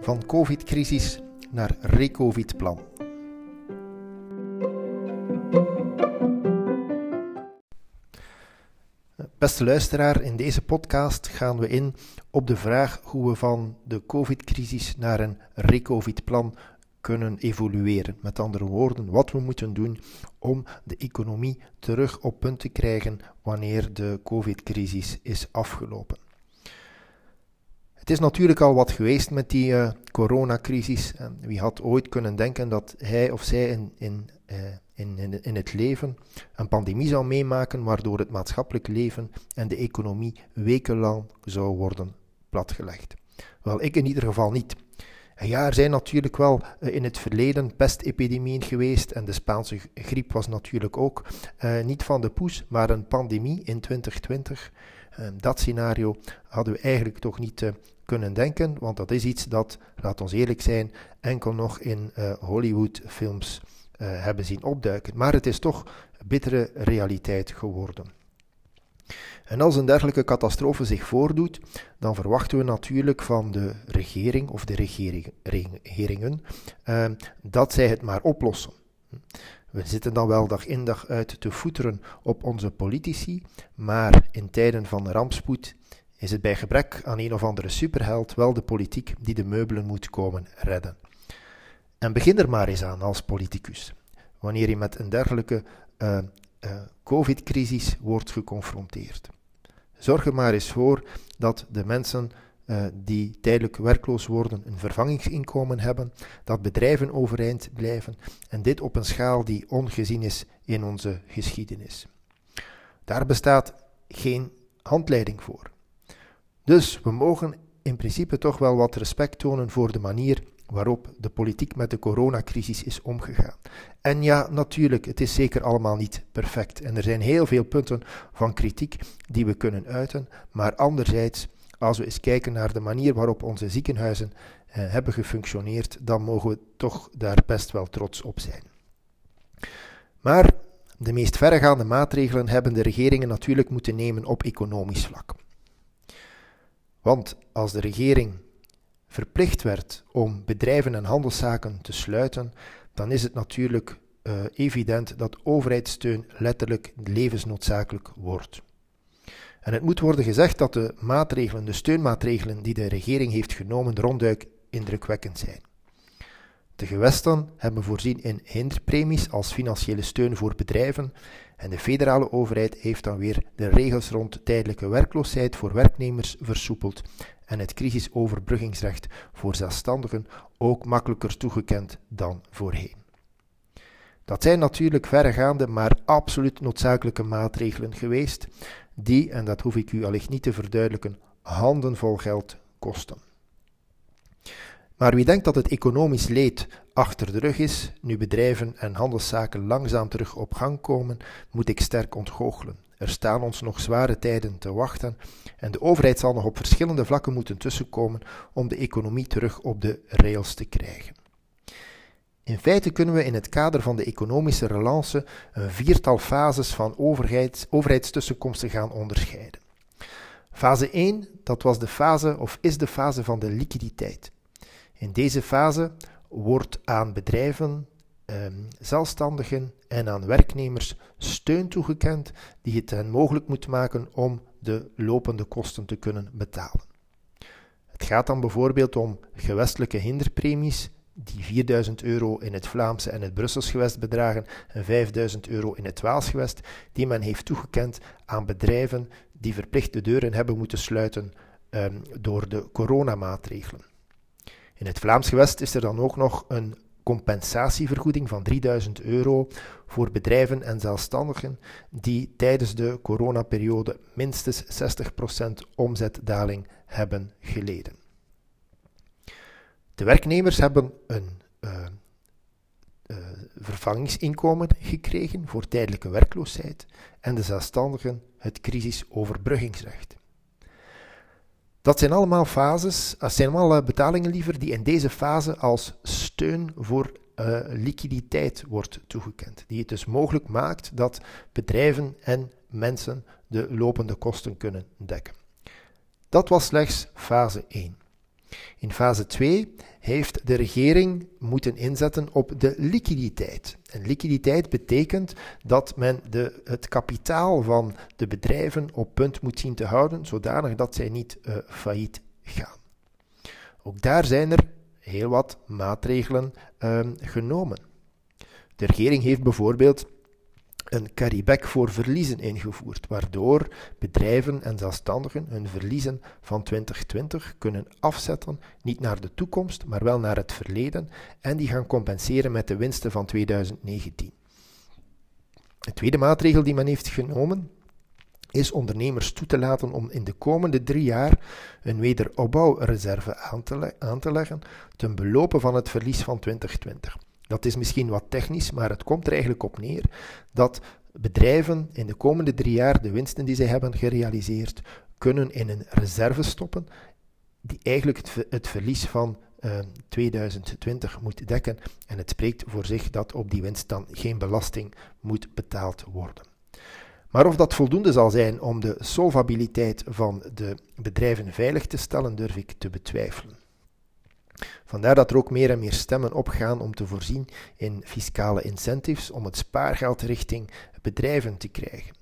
Van COVID-crisis naar Recovid-plan. Beste luisteraar, in deze podcast gaan we in op de vraag hoe we van de COVID-crisis naar een Recovid-plan kunnen evolueren. Met andere woorden, wat we moeten doen om de economie terug op punt te krijgen wanneer de COVID-crisis is afgelopen. Het is natuurlijk al wat geweest met die uh, coronacrisis. wie had ooit kunnen denken dat hij of zij in, in, uh, in, in, in het leven een pandemie zou meemaken waardoor het maatschappelijk leven en de economie wekenlang zou worden platgelegd? Wel, ik in ieder geval niet. Ja, er zijn natuurlijk wel uh, in het verleden pestepidemieën geweest en de Spaanse griep was natuurlijk ook uh, niet van de poes, maar een pandemie in 2020. Uh, dat scenario hadden we eigenlijk toch niet uh, kunnen denken, want dat is iets dat, laat ons eerlijk zijn, enkel nog in Hollywoodfilms hebben zien opduiken. Maar het is toch bittere realiteit geworden. En als een dergelijke catastrofe zich voordoet, dan verwachten we natuurlijk van de regering of de regering, regeringen uh, dat zij het maar oplossen. We zitten dan wel dag in dag uit te voeteren op onze politici, maar in tijden van rampspoed is het bij gebrek aan een of andere superheld wel de politiek die de meubelen moet komen redden. En begin er maar eens aan als politicus. Wanneer je met een dergelijke uh, uh, COVID-crisis wordt geconfronteerd. Zorg er maar eens voor dat de mensen uh, die tijdelijk werkloos worden een vervangingsinkomen hebben, dat bedrijven overeind blijven en dit op een schaal die ongezien is in onze geschiedenis. Daar bestaat geen handleiding voor. Dus we mogen in principe toch wel wat respect tonen voor de manier waarop de politiek met de coronacrisis is omgegaan. En ja, natuurlijk, het is zeker allemaal niet perfect. En er zijn heel veel punten van kritiek die we kunnen uiten. Maar anderzijds, als we eens kijken naar de manier waarop onze ziekenhuizen eh, hebben gefunctioneerd, dan mogen we toch daar best wel trots op zijn. Maar de meest verregaande maatregelen hebben de regeringen natuurlijk moeten nemen op economisch vlak. Want als de regering verplicht werd om bedrijven en handelszaken te sluiten, dan is het natuurlijk uh, evident dat overheidssteun letterlijk levensnoodzakelijk wordt. En het moet worden gezegd dat de maatregelen, de steunmaatregelen die de regering heeft genomen, ronduit indrukwekkend zijn. De gewesten hebben voorzien in hinderpremies als financiële steun voor bedrijven en de federale overheid heeft dan weer de regels rond tijdelijke werkloosheid voor werknemers versoepeld en het crisisoverbruggingsrecht voor zelfstandigen ook makkelijker toegekend dan voorheen. Dat zijn natuurlijk verregaande, maar absoluut noodzakelijke maatregelen geweest, die, en dat hoef ik u allicht niet te verduidelijken, handenvol geld kosten. Maar wie denkt dat het economisch leed achter de rug is, nu bedrijven en handelszaken langzaam terug op gang komen, moet ik sterk ontgoochelen. Er staan ons nog zware tijden te wachten en de overheid zal nog op verschillende vlakken moeten tussenkomen om de economie terug op de rails te krijgen. In feite kunnen we in het kader van de economische relance een viertal fases van overheids, overheidstussenkomsten gaan onderscheiden. Fase 1, dat was de fase of is de fase van de liquiditeit. In deze fase wordt aan bedrijven, eh, zelfstandigen en aan werknemers steun toegekend die het hen mogelijk moet maken om de lopende kosten te kunnen betalen. Het gaat dan bijvoorbeeld om gewestelijke hinderpremies die 4000 euro in het Vlaamse en het Brussels gewest bedragen en 5000 euro in het Waals gewest, die men heeft toegekend aan bedrijven die verplicht de deuren hebben moeten sluiten um, door de coronamaatregelen. In het Vlaams gewest is er dan ook nog een compensatievergoeding van 3000 euro voor bedrijven en zelfstandigen die tijdens de coronaperiode minstens 60% omzetdaling hebben geleden. De werknemers hebben een uh, uh, vervangingsinkomen gekregen voor tijdelijke werkloosheid en de zelfstandigen het crisisoverbruggingsrecht. Dat zijn allemaal fases, dat zijn allemaal betalingen liever, die in deze fase als steun voor uh, liquiditeit wordt toegekend. Die het dus mogelijk maakt dat bedrijven en mensen de lopende kosten kunnen dekken. Dat was slechts fase 1. In fase 2 heeft de regering moeten inzetten op de liquiditeit. En liquiditeit betekent dat men de, het kapitaal van de bedrijven op punt moet zien te houden, zodanig dat zij niet uh, failliet gaan. Ook daar zijn er heel wat maatregelen uh, genomen. De regering heeft bijvoorbeeld een carryback voor verliezen ingevoerd, waardoor bedrijven en zelfstandigen hun verliezen van 2020 kunnen afzetten, niet naar de toekomst, maar wel naar het verleden, en die gaan compenseren met de winsten van 2019. De tweede maatregel die men heeft genomen is ondernemers toe te laten om in de komende drie jaar een wederopbouwreserve aan te, aan te leggen ten belopen van het verlies van 2020. Dat is misschien wat technisch, maar het komt er eigenlijk op neer dat bedrijven in de komende drie jaar de winsten die zij hebben gerealiseerd kunnen in een reserve stoppen die eigenlijk het, verlies van uh, ehm, 2020 moet dekken. En het spreekt voor zich dat op die winst dan geen belasting moet betaald worden. Maar of dat voldoende zal zijn om de solvabiliteit van de bedrijven veilig te stellen, durf ik te betwijfelen. Vandaar dat er ook meer en meer stemmen opgaan om te voorzien in fiscale incentives om het spaargeld richting bedrijven te krijgen.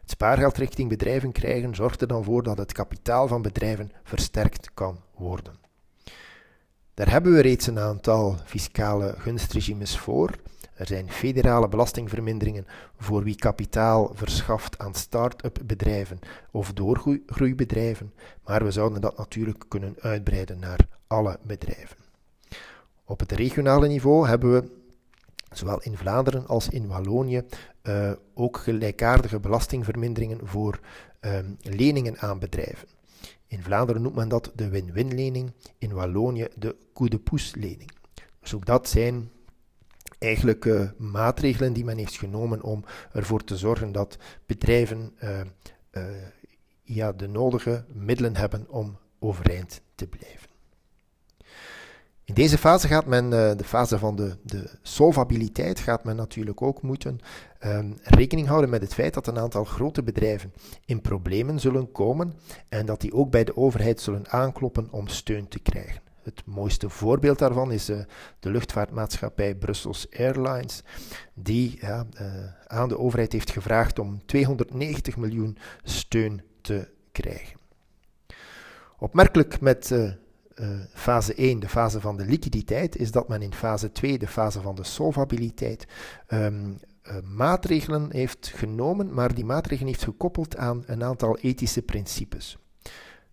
Het spaargeld richting bedrijven krijgen zorgt er dan voor dat het kapitaal van bedrijven versterkt kan worden. Daar hebben we reeds een aantal fiscale gunstregimes voor. Er zijn federale belastingverminderingen voor wie kapitaal verschaft aan start-up bedrijven of doorgroeibedrijven, maar we zouden dat natuurlijk kunnen uitbreiden naar alle bedrijven. Op het regionale niveau hebben we zowel in Vlaanderen als in Wallonië uh, ook gelijkaardige belastingverminderingen voor uh, leningen aan bedrijven. In Vlaanderen noemt men dat de win-win-lening, in Wallonië de coup de pouce-lening. Dus ook dat zijn eigenlijk maatregelen die men heeft genomen om ervoor te zorgen dat bedrijven eh, ja, de nodige middelen hebben om overeind te blijven. In deze fase gaat men, uh, de fase van de, de solvabiliteit, gaat men natuurlijk ook moeten um, rekening houden met het feit dat een aantal grote bedrijven in problemen zullen komen en dat die ook bij de overheid zullen aankloppen om steun te krijgen. Het mooiste voorbeeld daarvan is uh, de luchtvaartmaatschappij Brussels Airlines, die ja, uh, aan de overheid heeft gevraagd om 290 miljoen steun te krijgen. Opmerkelijk met uh, fase 1, de fase van de liquiditeit, is dat men in fase 2, de fase van de solvabiliteit, uh, maatregelen heeft genomen, maar die maatregelen heeft gekoppeld aan een aantal ethische principes.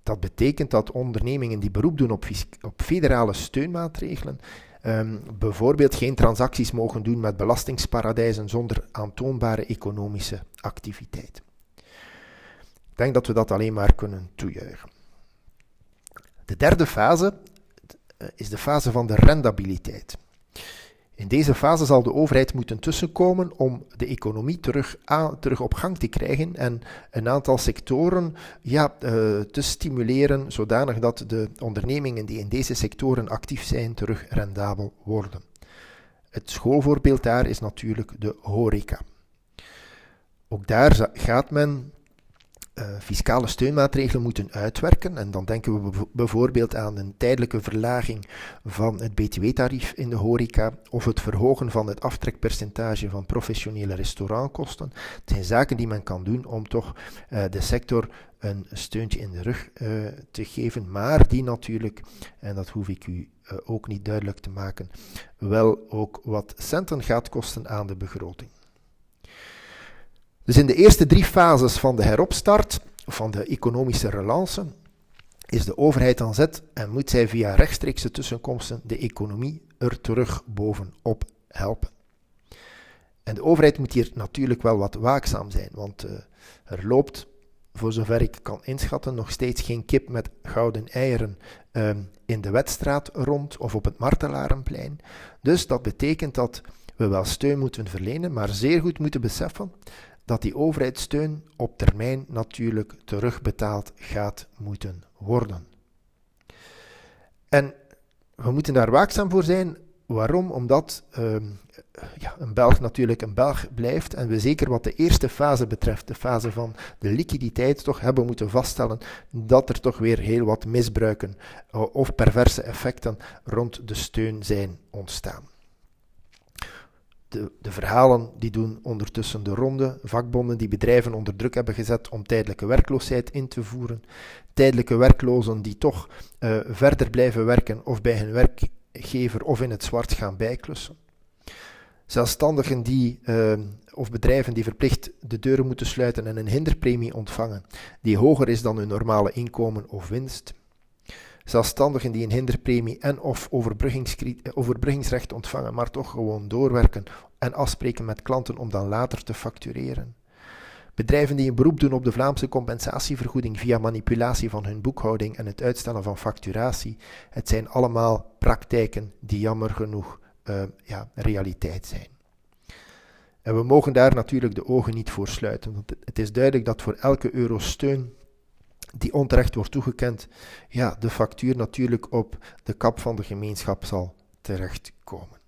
Dat betekent dat ondernemingen die beroep doen op, op federale steunmaatregelen, um, bijvoorbeeld geen transacties mogen doen met belastingsparadijzen zonder aantoonbare economische activiteit. Ik denk dat we dat alleen maar kunnen toejuichen. De derde fase eh, is de fase van de rendabiliteit. In deze fase zal de overheid moeten tussenkomen om de economie terug, terug op gang te krijgen en een aantal sectoren ja, uh, te stimuleren zodanig dat de ondernemingen die in deze sectoren actief zijn terug rendabel worden. Het schoolvoorbeeld daar is natuurlijk de horeca. Ook daar gaat men fiscale steunmaatregelen moeten uitwerken. En dan denken we bijvoorbeeld aan een tijdelijke verlaging van het btw-tarief in de horeca of het verhogen van het aftrekpercentage van professionele restaurantkosten. Het zijn zaken die men kan doen om toch uh, de sector een steuntje in de rug uh, te geven, maar die natuurlijk, en dat hoef ik u ook niet duidelijk te maken, wel ook wat centen gaat kosten aan de begroting. Dus in de eerste drie fases van de heropstart, van de economische relance, is de overheid aan zet en moet zij via rechtstreekse tussenkomsten de economie er terug bovenop helpen. En de overheid moet hier natuurlijk wel wat waakzaam zijn, want uh, er loopt, voor zover ik kan inschatten, nog steeds geen kip met gouden eieren uh, in de wedstraat rond of op het Martelarenplein. Dus dat betekent dat we wel steun moeten verlenen, maar zeer goed moeten beseffen dat die overheidssteun op termijn natuurlijk terugbetaald gaat moeten worden. En we moeten daar waakzaam voor zijn Waarom? Omdat ehm, ja, een Belg natuurlijk een Belg blijft en we zeker wat de eerste fase betreft, de fase van de liquiditeit, toch hebben moeten vaststellen dat er toch weer heel wat misbruiken uh, of perverse effecten rond de steun zijn ontstaan. De, de, verhalen die doen ondertussen de ronde. Vakbonden die bedrijven onder druk hebben gezet om tijdelijke werkloosheid in te voeren. Tijdelijke werklozen die toch uh, verder blijven werken of bij hun werkgever of in het zwart gaan bijklussen. Zelfstandigen die, uh, of bedrijven die verplicht de deuren moeten sluiten en een hinderpremie ontvangen, die hoger is dan hun normale inkomen of winst. Zelfstandigen die een hinderpremie en of overbruggingsrecht ontvangen, maar toch gewoon doorwerken en afspreken met klanten om dan later te factureren. Bedrijven die een beroep doen op de Vlaamse compensatievergoeding via manipulatie van hun boekhouding en het uitstellen van facturatie. Het zijn allemaal praktijken die jammer genoeg uh, ja, realiteit zijn. En we mogen daar natuurlijk de ogen niet voor sluiten, want het is duidelijk dat voor elke euro steun die onterecht wordt toegekend, ja, de factuur natuurlijk op de kap van de gemeenschap zal terechtkomen.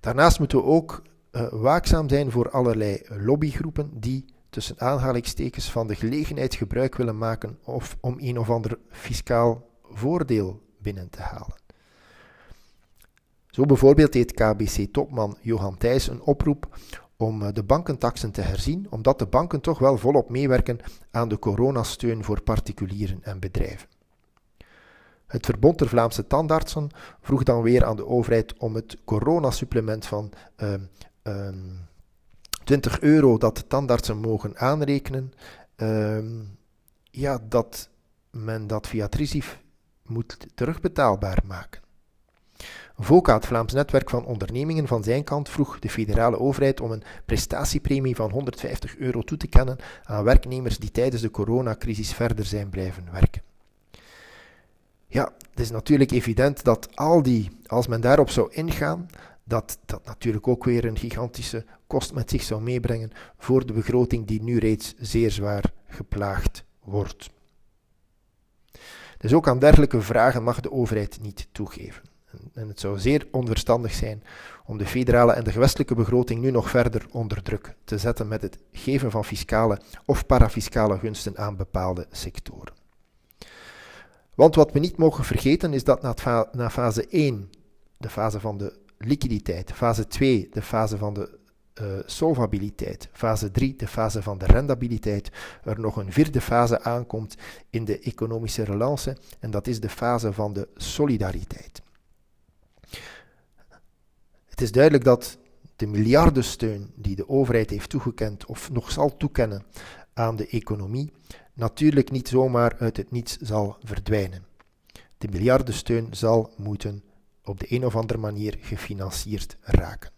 Daarnaast moeten we ook uh, waakzaam zijn voor allerlei lobbygroepen die tussen aanhalingstekens van de gelegenheid gebruik willen maken of om een of ander fiscaal voordeel binnen te halen. Zo bijvoorbeeld deed KBC-topman Johan Thijs een oproep om eh, de bankentaxen te herzien, omdat de banken toch wel volop meewerken aan de coronasteun voor particulieren en bedrijven. Het Verbond der Vlaamse Tandartsen vroeg dan weer aan de overheid om het coronasupplement van uh, uh, 20 euro dat tandartsen mogen aanrekenen, ehm, ja, dat men dat via Trisif moet terugbetaalbaar maken. VOCA, het Vlaams Netwerk van Ondernemingen, van zijn kant vroeg de federale overheid om een prestatiepremie van 150 euro toe te kennen aan werknemers die tijdens de coronacrisis verder zijn blijven werken. Ja, het is natuurlijk evident dat al die, als men daarop zou ingaan, dat dat natuurlijk ook weer een gigantische kost met zich zou meebrengen voor de begroting die nu reeds zeer zwaar geplaagd wordt. Dus ook aan dergelijke vragen mag de overheid niet toegeven. En het zou zeer onverstandig zijn om de federale en de gewestelijke begroting nu nog verder onder druk te zetten met het geven van fiscale of parafiscale gunsten aan bepaalde sectoren. Want wat we niet mogen vergeten is dat na, fase 1, de fase van de liquiditeit, fase 2, de fase van de uh, solvabiliteit, fase 3, de fase van de rendabiliteit, er nog een vierde fase aankomt in de economische relance en dat is de fase van de solidariteit. Het is duidelijk dat de miljardensteun die de overheid heeft toegekend of nog zal toekennen aan de economie, natuurlijk niet zomaar uit het niets zal verdwijnen. De miljardensteun zal moeten op de een of andere manier gefinancierd raken.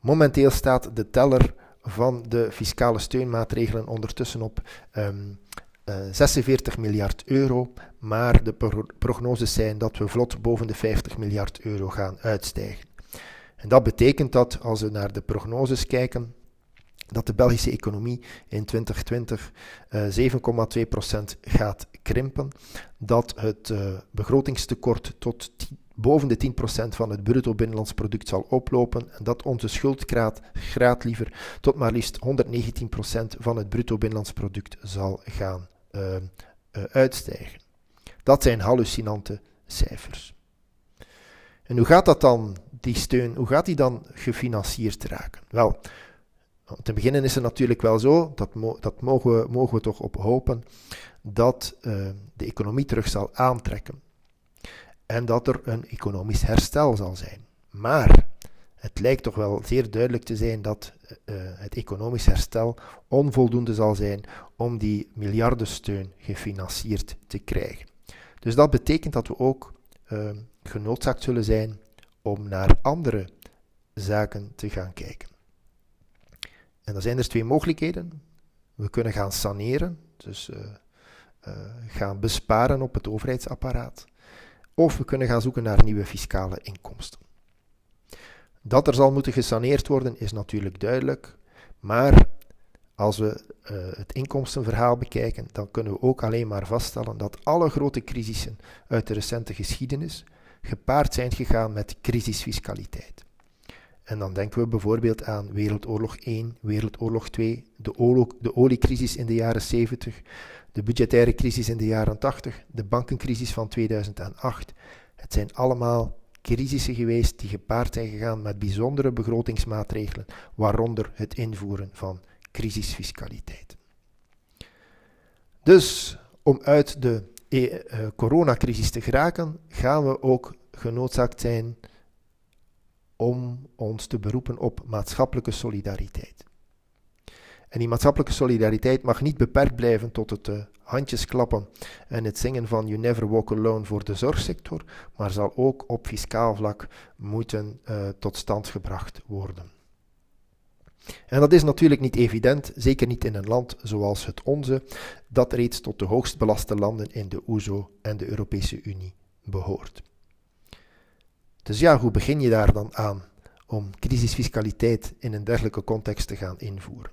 Momenteel staat de teller van de fiscale steunmaatregelen ondertussen op um, uh, 46 miljard euro, maar de pro prognoses zijn dat we vlot boven de 50 miljard euro gaan uitstijgen. En dat betekent dat, als we naar de prognoses kijken, dat de Belgische economie in 2020 uh, 7,2% gaat krimpen, dat het uh, begrotingstekort tot 10, boven de 10% van het bruto binnenlands product zal oplopen en dat onze schuldgraad graad liever tot maar liefst 119% van het bruto binnenlands product zal gaan uh, uitstijgen. Dat zijn hallucinante cijfers. En hoe gaat dat dan, die steun, hoe gaat die dan gefinancierd raken? Wel, te beginnen is het natuurlijk wel zo, dat, dat mogen, we, mogen we toch op hopen, dat uh, de economie terug zal aantrekken. En dat er een economisch herstel zal zijn. Maar het lijkt toch wel zeer duidelijk te zijn dat uh, het economisch herstel onvoldoende zal zijn om die miljardensteun gefinancierd te krijgen. Dus dat betekent dat we ook uh, genoodzaakt zullen zijn om naar andere zaken te gaan kijken. En dan zijn er twee mogelijkheden. We kunnen gaan saneren, dus uh, uh, gaan besparen op het overheidsapparaat. Of we kunnen gaan zoeken naar nieuwe fiscale inkomsten. Dat er zal moeten gesaneerd worden is natuurlijk duidelijk, maar als we uh, het inkomstenverhaal bekijken, dan kunnen we ook alleen maar vaststellen dat alle grote crisissen uit de recente geschiedenis, gepaard zijn gegaan met crisisfiscaliteit. En dan denken we bijvoorbeeld aan Wereldoorlog 1, Wereldoorlog 2, de, de oliecrisis in de jaren 70, de budgettaire crisis in de jaren 80, de bankencrisis van 2008. Het zijn allemaal crisissen geweest die gepaard zijn gegaan met bijzondere begrotingsmaatregelen, waaronder het invoeren van crisisfiscaliteit. Dus om uit de coronacrisis te geraken, gaan we ook genoodzaakt zijn om ons te beroepen op maatschappelijke solidariteit. En die maatschappelijke solidariteit mag niet beperkt blijven tot het uh, handjes klappen en het zingen van You Never Walk Alone voor de zorgsector, maar zal ook op fiscaal vlak moeten uh, tot stand gebracht worden. En dat is natuurlijk niet evident, zeker niet in een land zoals het onze, dat reeds tot de hoogst belaste landen in de OESO en de Europese Unie behoort. Dus ja, hoe begin je daar dan aan om crisisfiscaliteit in een dergelijke context te gaan invoeren?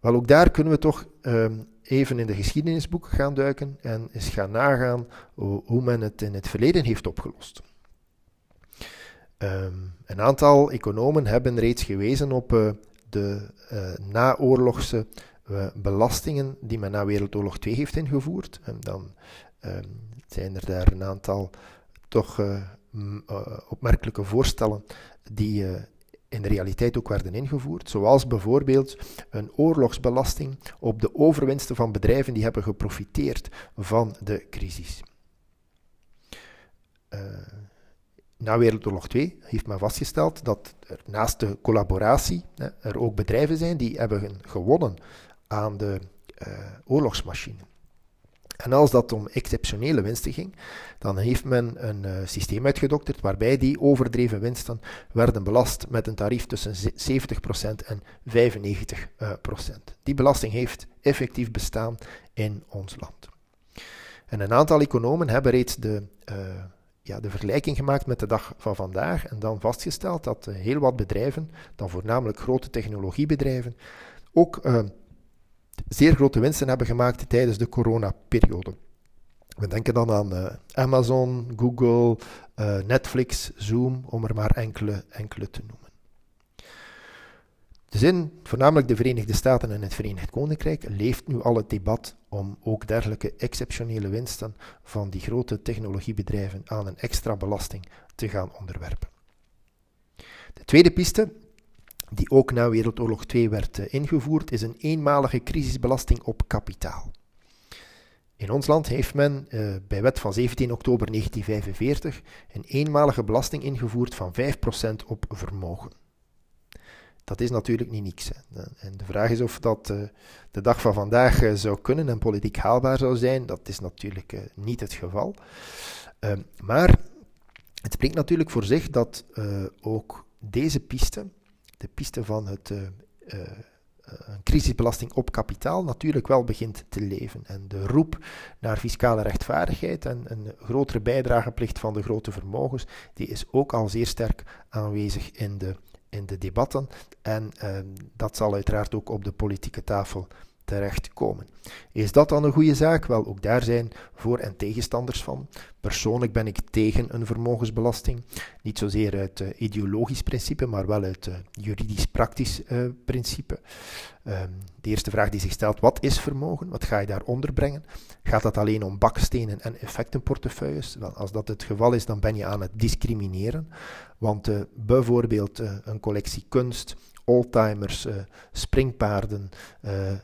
Wel, ook daar kunnen we toch ehm, even in de geschiedenisboeken gaan duiken en eens gaan nagaan hoe, men het in het verleden heeft opgelost. Ehm, een aantal economen hebben reeds gewezen op uh, de uh, naoorlogse uh, belastingen die men na Wereldoorlog 2 heeft ingevoerd. Dan ehm, zijn er daar een aantal toch opmerkelijke voorstellen die in de realiteit ook werden ingevoerd, zoals bijvoorbeeld een oorlogsbelasting op de overwinsten van bedrijven die hebben geprofiteerd van de crisis. Na Wereldoorlog 2 heeft men vastgesteld dat er naast de collaboratie hè, er ook bedrijven zijn die hebben gewonnen aan de uh, oorlogsmachine. En als dat om exceptionele winsten ging, dan heeft men een uh, systeem uitgedokterd waarbij die overdreven winsten werden belast met een tarief tussen 70% en 95%. Uh, die belasting heeft effectief bestaan in ons land. En een aantal economen hebben reeds de, uh, ja, de vergelijking gemaakt met de dag van vandaag en dan vastgesteld dat heel wat bedrijven, dan voornamelijk grote technologiebedrijven, ook zeer grote winsten hebben gemaakt tijdens de coronaperiode. We denken dan aan uh, Amazon, Google, Netflix, Zoom, om er maar enkele, enkele te noemen. Dus in voornamelijk de Verenigde Staten en het Verenigd Koninkrijk leeft nu al het debat om ook dergelijke exceptionele winsten van die grote technologiebedrijven aan een extra belasting te gaan onderwerpen. De tweede piste die ook na Wereldoorlog 2 werd eh, ingevoerd, is een eenmalige crisisbelasting op kapitaal. In ons land heeft men uh, bij wet van 17 oktober 1945 een eenmalige belasting ingevoerd van 5% op vermogen. Dat is natuurlijk niet niks. Hè. En de vraag is of dat uh, de dag van vandaag uh, zou kunnen en politiek haalbaar zou zijn. Dat is natuurlijk niet het geval. Ehm, maar het spreekt natuurlijk voor zich dat ook deze piste de piste van het, een crisisbelasting op kapitaal natuurlijk wel begint te leven. En de roep naar fiscale rechtvaardigheid en een grotere bijdrageplicht van de grote vermogens, die is ook al zeer sterk aanwezig in de, in de debatten. En uh, dat zal uiteraard ook op de politieke tafel terechtkomen. Is dat dan een goede zaak? Wel, ook daar zijn voor- en tegenstanders van. Persoonlijk ben ik tegen een vermogensbelasting. Niet zozeer uit uh, ideologisch principe, maar wel uit uh, juridisch-praktisch uh, principe. Um, de eerste vraag die zich stelt, wat is vermogen? Wat ga je daaronder brengen? Gaat dat alleen om bakstenen en effectenportefeuilles? Wel, als dat het geval is, dan ben je aan het discrimineren. Want bijvoorbeeld een collectie kunst oldtimers, uh, springpaarden, uh, uh,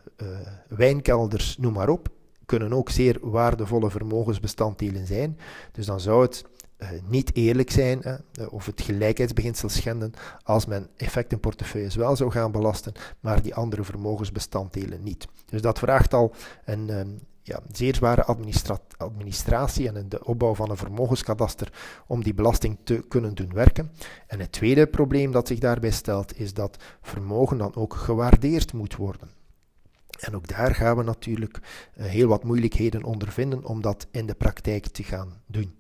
wijnkelders, noem maar op, kunnen ook zeer waardevolle vermogensbestanddelen zijn. Dus dan zou het niet eerlijk zijn of het gelijkheidsbeginsel schenden als men effectenportefeuilles wel zou gaan belasten, maar die andere vermogensbestanddelen niet. Dus dat vraagt al een, um, ja, zeer zware administratie en de opbouw van een vermogenskadaster om die belasting te kunnen doen werken. En het tweede probleem dat zich daarbij stelt is dat vermogen dan ook gewaardeerd moet worden. En ook daar gaan we natuurlijk uh, heel wat moeilijkheden ondervinden om dat in de praktijk te gaan doen.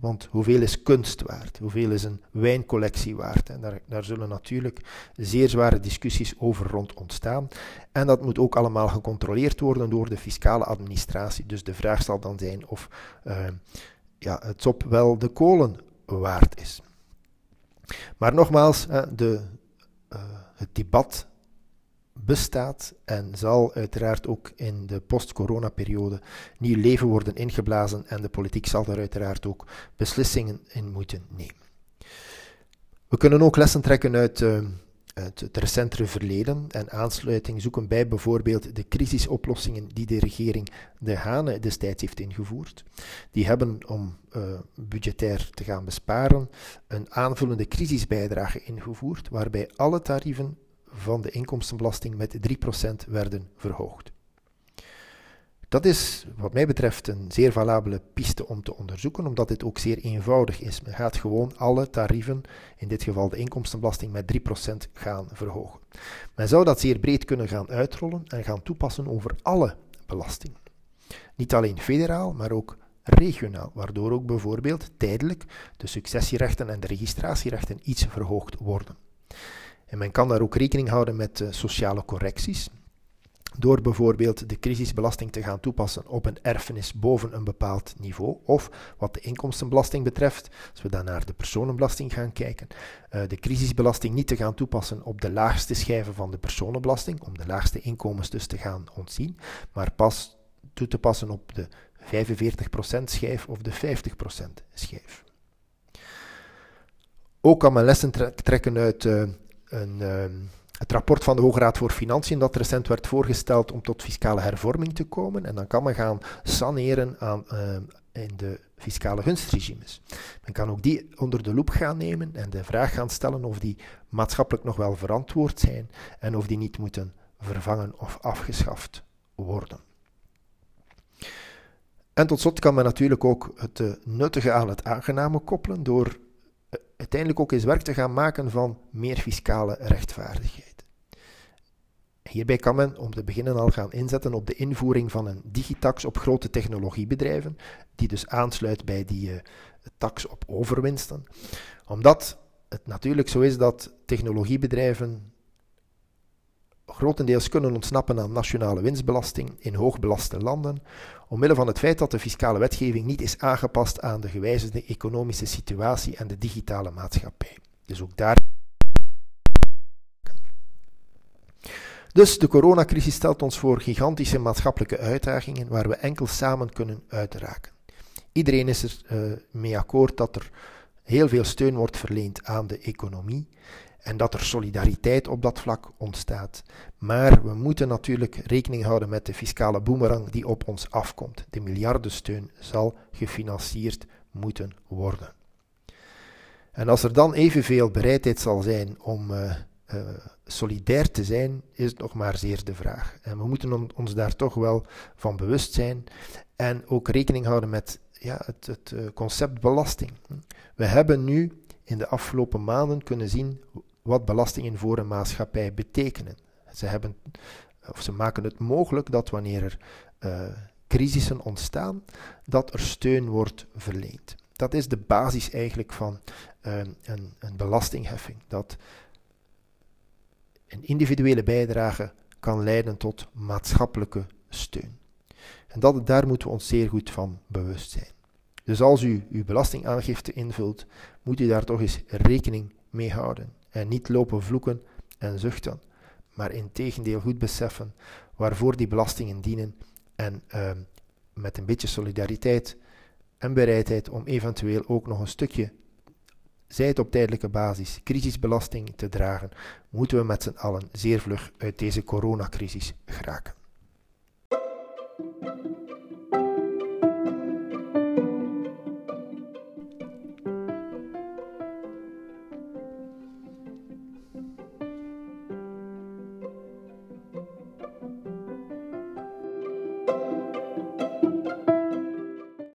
Want hoeveel is kunst waard? Hoeveel is een wijncollectie waard? En daar, daar zullen natuurlijk zeer zware discussies over rond ontstaan. En dat moet ook allemaal gecontroleerd worden door de fiscale administratie. Dus de vraag zal dan zijn of uh, ja, het sop wel de kolen waard is. Maar nogmaals, de, uh, het debat bestaat en zal uiteraard ook in de post-corona-periode nieuw leven worden ingeblazen en de politiek zal daar uiteraard ook beslissingen in moeten nemen. We kunnen ook lessen trekken uit, uit het recentere verleden en aansluiting zoeken bij bijvoorbeeld de crisisoplossingen die de regering De Hane destijds heeft ingevoerd. Die hebben, om uh, budgetair te gaan besparen, een aanvullende crisisbijdrage ingevoerd, waarbij alle tarieven van de inkomstenbelasting met 3% werden verhoogd. Dat is, wat mij betreft, een zeer valabele piste om te onderzoeken, omdat dit ook zeer eenvoudig is. Men gaat gewoon alle tarieven, in dit geval de inkomstenbelasting, met 3% gaan verhogen. Men zou dat zeer breed kunnen gaan uitrollen en gaan toepassen over alle belastingen. Niet alleen federaal, maar ook regionaal, waardoor ook bijvoorbeeld tijdelijk de successierechten en de registratierechten iets verhoogd worden. En men kan daar ook rekening houden met uh, sociale correcties. Door bijvoorbeeld de crisisbelasting te gaan toepassen op een erfenis boven een bepaald niveau. Of wat de inkomstenbelasting betreft, als we dan naar de personenbelasting gaan kijken, uh, de crisisbelasting niet te gaan toepassen op de laagste schijven van de personenbelasting, om de laagste inkomens dus te gaan ontzien, maar pas toe te passen op de 45% schijf of de 50% schijf. Ook kan men lessen trekken uit uh, uh, het rapport van de Hoge Raad voor Financiën dat recent werd voorgesteld om tot fiscale hervorming te komen. En dan kan men gaan saneren aan, uh, in de fiscale gunstregimes. Men kan ook die onder de loep gaan nemen en de vraag gaan stellen of die maatschappelijk nog wel verantwoord zijn en of die niet moeten vervangen of afgeschaft worden. En tot slot kan men natuurlijk ook het uh, nuttige aan het aangename koppelen door uiteindelijk ook eens werk te gaan maken van meer fiscale rechtvaardigheid. Hierbij kan men om te beginnen al gaan inzetten op de invoering van een digitax op grote technologiebedrijven, die dus aansluit bij die uh, tax op overwinsten. Omdat het natuurlijk zo is dat technologiebedrijven grotendeels kunnen ontsnappen aan nationale winstbelasting in hoogbelaste landen, omwille van het feit dat de fiscale wetgeving niet is aangepast aan de gewijzigde economische situatie en de digitale maatschappij. Dus ook daar. Dus de coronacrisis stelt ons voor gigantische maatschappelijke uitdagingen waar we enkel samen kunnen uitraken. Iedereen is er uh, mee akkoord dat er heel veel steun wordt verleend aan de economie en dat er solidariteit op dat vlak ontstaat. Maar we moeten natuurlijk rekening houden met de fiscale boemerang die op ons afkomt. De miljardensteun zal gefinancierd moeten worden. En als er dan evenveel bereidheid zal zijn om uh, uh, solidair te zijn, is het nog maar zeer de vraag. En we moeten ons daar toch wel van bewust zijn en ook rekening houden met ja, het, het uh, concept belasting. We hebben nu in de afgelopen maanden kunnen zien wat belastingen voor een maatschappij betekenen. Ze, hebben, of ze maken het mogelijk dat wanneer er uh, crisissen ontstaan, dat er steun wordt verleend. Dat is de basis eigenlijk van uh, een, een belastingheffing. Dat een individuele bijdrage kan leiden tot maatschappelijke steun. En dat, daar moeten we ons zeer goed van bewust zijn. Dus als u uw belastingaangifte invult, moet u daar toch eens rekening mee houden. En niet lopen vloeken en zuchten, maar in tegendeel goed beseffen waarvoor die belastingen dienen en uh, met een beetje solidariteit en bereidheid om eventueel ook nog een stukje, zij het op tijdelijke basis, crisisbelasting te dragen, moeten we met z'n allen zeer vlug uit deze coronacrisis geraken.